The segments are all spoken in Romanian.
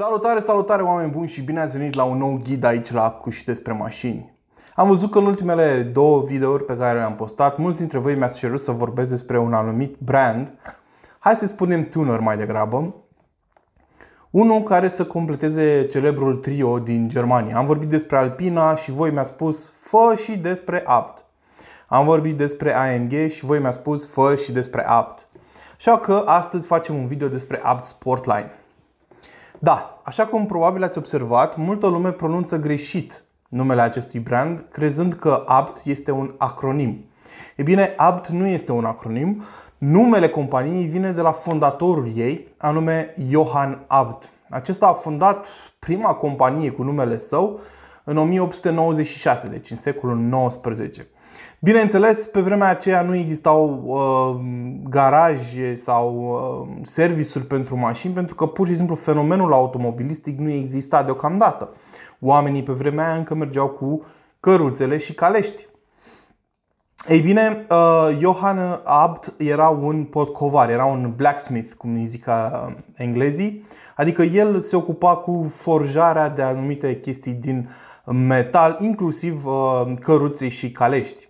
Salutare, salutare oameni buni și bine ați venit la un nou ghid aici la Cu și despre mașini. Am văzut că în ultimele două videouri pe care le-am postat, mulți dintre voi mi-ați cerut să vorbesc despre un anumit brand. Hai să spunem tuner mai degrabă. Unul care să completeze celebrul trio din Germania. Am vorbit despre Alpina și voi mi-ați spus fă și despre Apt. Am vorbit despre AMG și voi mi-ați spus fă și despre Apt. Așa că astăzi facem un video despre Apt Sportline. Da, așa cum probabil ați observat, multă lume pronunță greșit numele acestui brand, crezând că ABT este un acronim. E bine, ABT nu este un acronim. Numele companiei vine de la fondatorul ei, anume Johann Abt. Acesta a fondat prima companie cu numele său în 1896, deci în secolul XIX. Bineînțeles, pe vremea aceea nu existau uh, garaje sau uh, servisuri pentru mașini, pentru că pur și simplu fenomenul automobilistic nu exista deocamdată. Oamenii pe vremea aia încă mergeau cu căruțele și calești. Ei bine, uh, Johann Abt era un potcovar, era un blacksmith, cum îi zic uh, englezii, adică el se ocupa cu forjarea de anumite chestii din metal, inclusiv uh, căruțe și calești.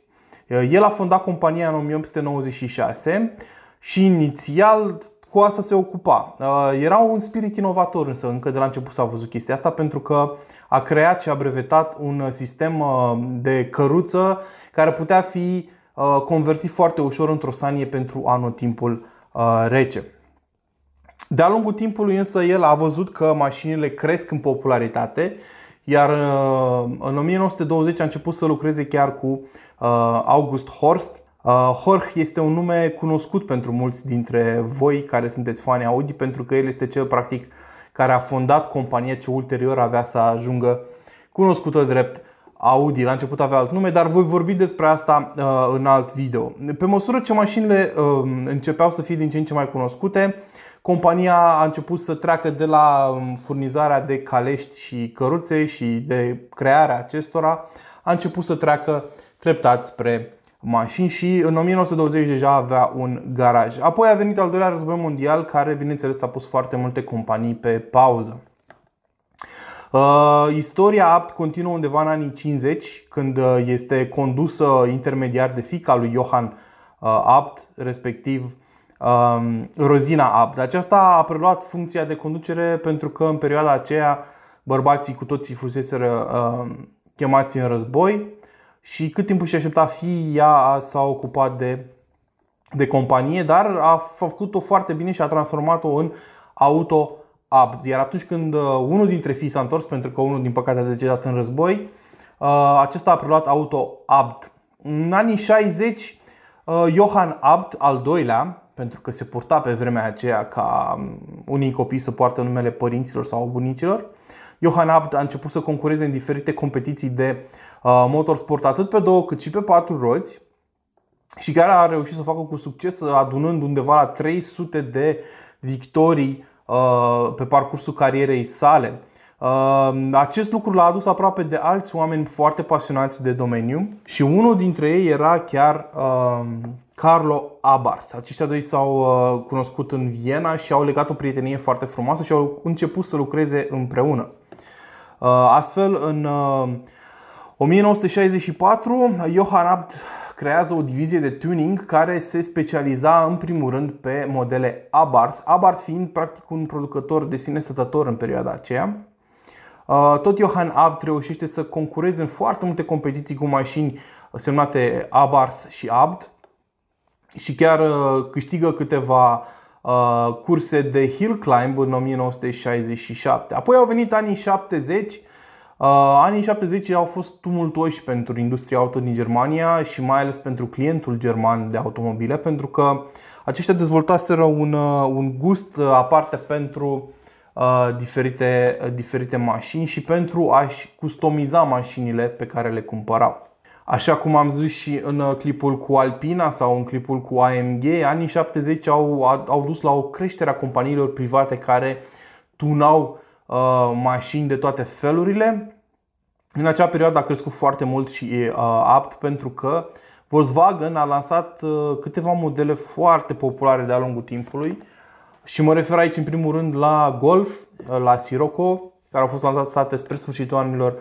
Uh, el a fondat compania în 1896 și inițial cu asta se ocupa. Uh, era un spirit inovator însă, încă de la început s-a văzut chestia asta pentru că a creat și a brevetat un sistem uh, de căruță care putea fi convertit foarte ușor într-o sanie pentru anotimpul rece. De-a lungul timpului însă el a văzut că mașinile cresc în popularitate iar în 1920 a început să lucreze chiar cu Uh, August Horst. Uh, Horch este un nume cunoscut pentru mulți dintre voi care sunteți fani Audi pentru că el este cel practic care a fondat compania ce ulterior avea să ajungă cunoscută drept Audi. La început avea alt nume, dar voi vorbi despre asta uh, în alt video. Pe măsură ce mașinile începeau să fie din ce în ce mai cunoscute, compania a început să treacă de la um, furnizarea de calești și căruțe și de crearea acestora, a început să treacă treptat spre mașini și în 1920 deja avea un garaj. Apoi a venit al doilea război mondial care bineînțeles a pus foarte multe companii pe pauză. Uh, istoria Apt continuă undeva în anii 50 când uh, este condusă intermediar de fica lui Johann uh, Abt, respectiv uh, Rozina Abt. Aceasta a preluat funcția de conducere pentru că în perioada aceea bărbații cu toții fuseseră uh, chemați în război și cât timp își aștepta fi, ea s-a ocupat de, de companie, dar a făcut-o foarte bine și a transformat-o în auto Abt. Iar atunci când uh, unul dintre fii s-a întors, pentru că unul din păcate a decedat în război, uh, acesta a preluat auto Abt. În anii 60, uh, Johann Abt, al doilea, pentru că se purta pe vremea aceea ca um, unii copii să poartă numele părinților sau bunicilor, Johann Abt a început să concureze în diferite competiții de Uh, motorsport atât pe două cât și pe patru roți și chiar a reușit să facă cu succes adunând undeva la 300 de victorii uh, pe parcursul carierei sale. Uh, acest lucru l-a adus aproape de alți oameni foarte pasionați de domeniu și unul dintre ei era chiar Carlo Abarth. Aceștia doi s-au cunoscut în Viena și au legat o prietenie foarte frumoasă și au început să lucreze împreună. Astfel, în 1964, Johann Abt creează o divizie de tuning care se specializa în primul rând pe modele Abarth, Abarth fiind practic un producător de sine stătător în perioada aceea. Uh, tot Johann Abt reușește să concureze în foarte multe competiții cu mașini semnate Abarth și Abt și chiar uh, câștigă câteva uh, curse de hill climb în 1967. Apoi au venit anii 70 Uh, anii 70 au fost tumultuoși pentru industria auto din Germania și mai ales pentru clientul german de automobile, pentru că aceștia dezvoltaseră un, uh, un gust uh, aparte pentru diferite, diferite mașini și pentru a-și customiza mașinile pe care le cumpărau. Așa cum am zis și în clipul cu Alpina sau în clipul cu AMG, anii 70 au, au dus la o creștere a companiilor private care tunau Uh, mașini de toate felurile. În acea perioadă a crescut foarte mult și uh, apt pentru că Volkswagen a lansat uh, câteva modele foarte populare de-a lungul timpului Și mă refer aici în primul rând la Golf, la Sirocco, care au fost lansate spre sfârșitul anilor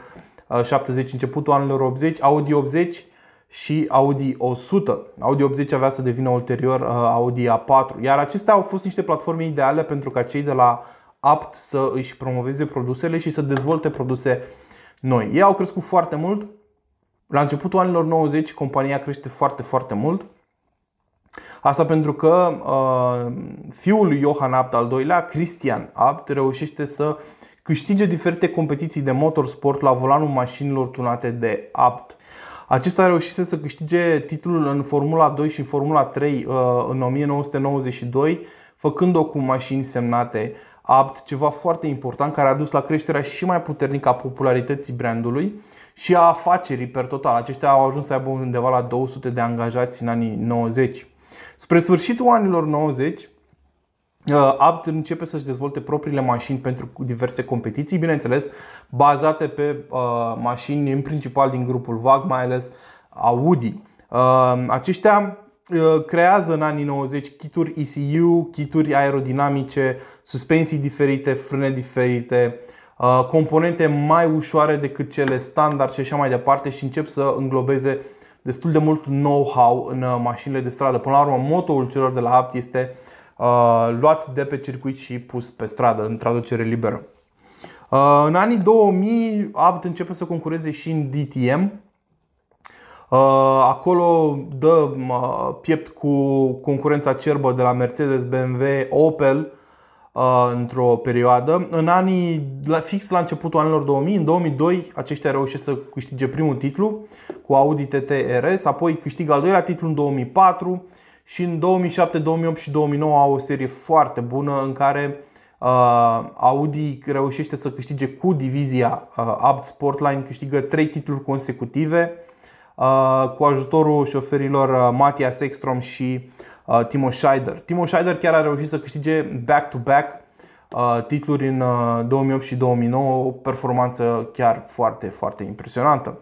70, începutul anilor 80, Audi 80 și Audi 100. Audi 80 avea să devină ulterior Audi A4, iar acestea au fost niște platforme ideale pentru ca cei de la apt să își promoveze produsele și să dezvolte produse noi. Ei au crescut foarte mult. La începutul anilor 90 compania crește foarte, foarte mult. Asta pentru că uh, fiul lui Johann Abt al doilea, Christian Abt, reușește să câștige diferite competiții de motorsport la volanul mașinilor tunate de Abt. Acesta a reușit să câștige titlul în Formula 2 și în Formula 3 uh, în 1992, făcând-o cu mașini semnate Abt, ceva foarte important care a dus la creșterea și mai puternică a popularității brandului și a afacerii per total. Aceștia au ajuns să aibă undeva la 200 de angajați în anii 90. Spre sfârșitul anilor 90, uh, Abt începe să-și dezvolte propriile mașini pentru diverse competiții, bineînțeles, bazate pe uh, mașini în principal din grupul VAG, mai ales Audi. Uh, aceștia Uh, creează în anii 90 kituri ECU, kituri aerodinamice, suspensii diferite, frâne diferite, uh, componente mai ușoare decât cele standard și așa mai departe și încep să înglobeze destul de mult know-how în uh, mașinile de stradă. Până la urmă, motoul celor de la Apt este luat de pe circuit și pus pe stradă, în traducere liberă. În anii 2000, Apt începe să concureze și în DTM, Uh, acolo dă piept cu concurența cerbă de la Mercedes, BMW, Opel uh, într-o perioadă. În anii, fix la începutul anilor 2000, în 2002, aceștia reușesc să câștige primul titlu cu Audi TT RS, apoi câștigă al doilea titlu în 2004 și în 2007, 2008 și 2009 au o serie foarte bună în care uh, Audi reușește să câștige cu divizia Abt Sportline, câștigă 3 titluri consecutive Uh, cu ajutorul șoferilor uh, Matias Ekstrom și uh, Timo Scheider. Timo Scheider chiar a reușit să câștige back-to-back titluri în 2008 și 2009, o performanță chiar foarte, foarte impresionantă.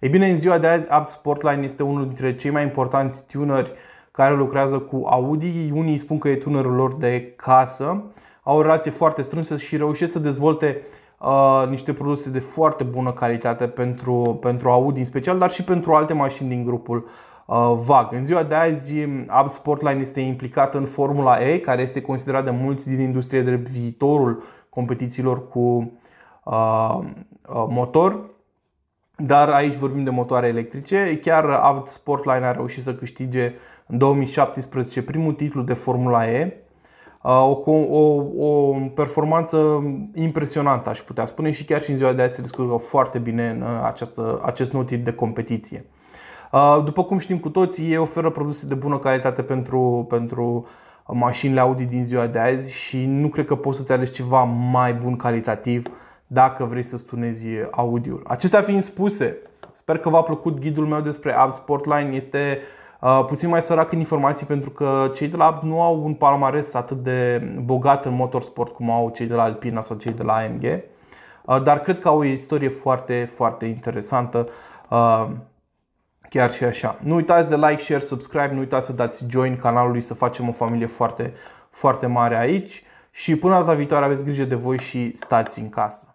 Ei bine, în ziua de azi, Abt Sportline este unul dintre cei mai importanți tuneri care lucrează cu Audi. Unii spun că e tunerul lor de casă. Au o relație foarte strânsă și reușesc să dezvolte uh, niște produse de foarte bună calitate pentru, pentru Audi în special, dar și pentru alte mașini din grupul uh, VAG. În ziua de azi, Abt Sportline este implicat în Formula E, care este considerat de mulți din industrie de viitorul competițiilor cu uh, uh, motor. Dar aici vorbim de motoare electrice. Chiar Abt Sportline a reușit să câștige în 2017 primul titlu de Formula E o, o, o performanță impresionantă, aș putea spune, și chiar și în ziua de azi se descurcă foarte bine în această, acest nou tip de competiție. După cum știm cu toții, ei oferă produse de bună calitate pentru, pentru mașinile Audi din ziua de azi și nu cred că poți să-ți alegi ceva mai bun calitativ dacă vrei să stunezi audiul. Acestea fiind spuse, sper că v-a plăcut ghidul meu despre App Sportline. Este Uh, puțin mai sărac în informații pentru că cei de la Abt nu au un palmares atât de bogat în motorsport cum au cei de la Alpina sau cei de la AMG. Uh, dar cred că au o istorie foarte, foarte interesantă uh, chiar și așa. Nu uitați de like, share, subscribe, nu uitați să dați join canalului să facem o familie foarte, foarte mare aici și până data viitoare aveți grijă de voi și stați în casă.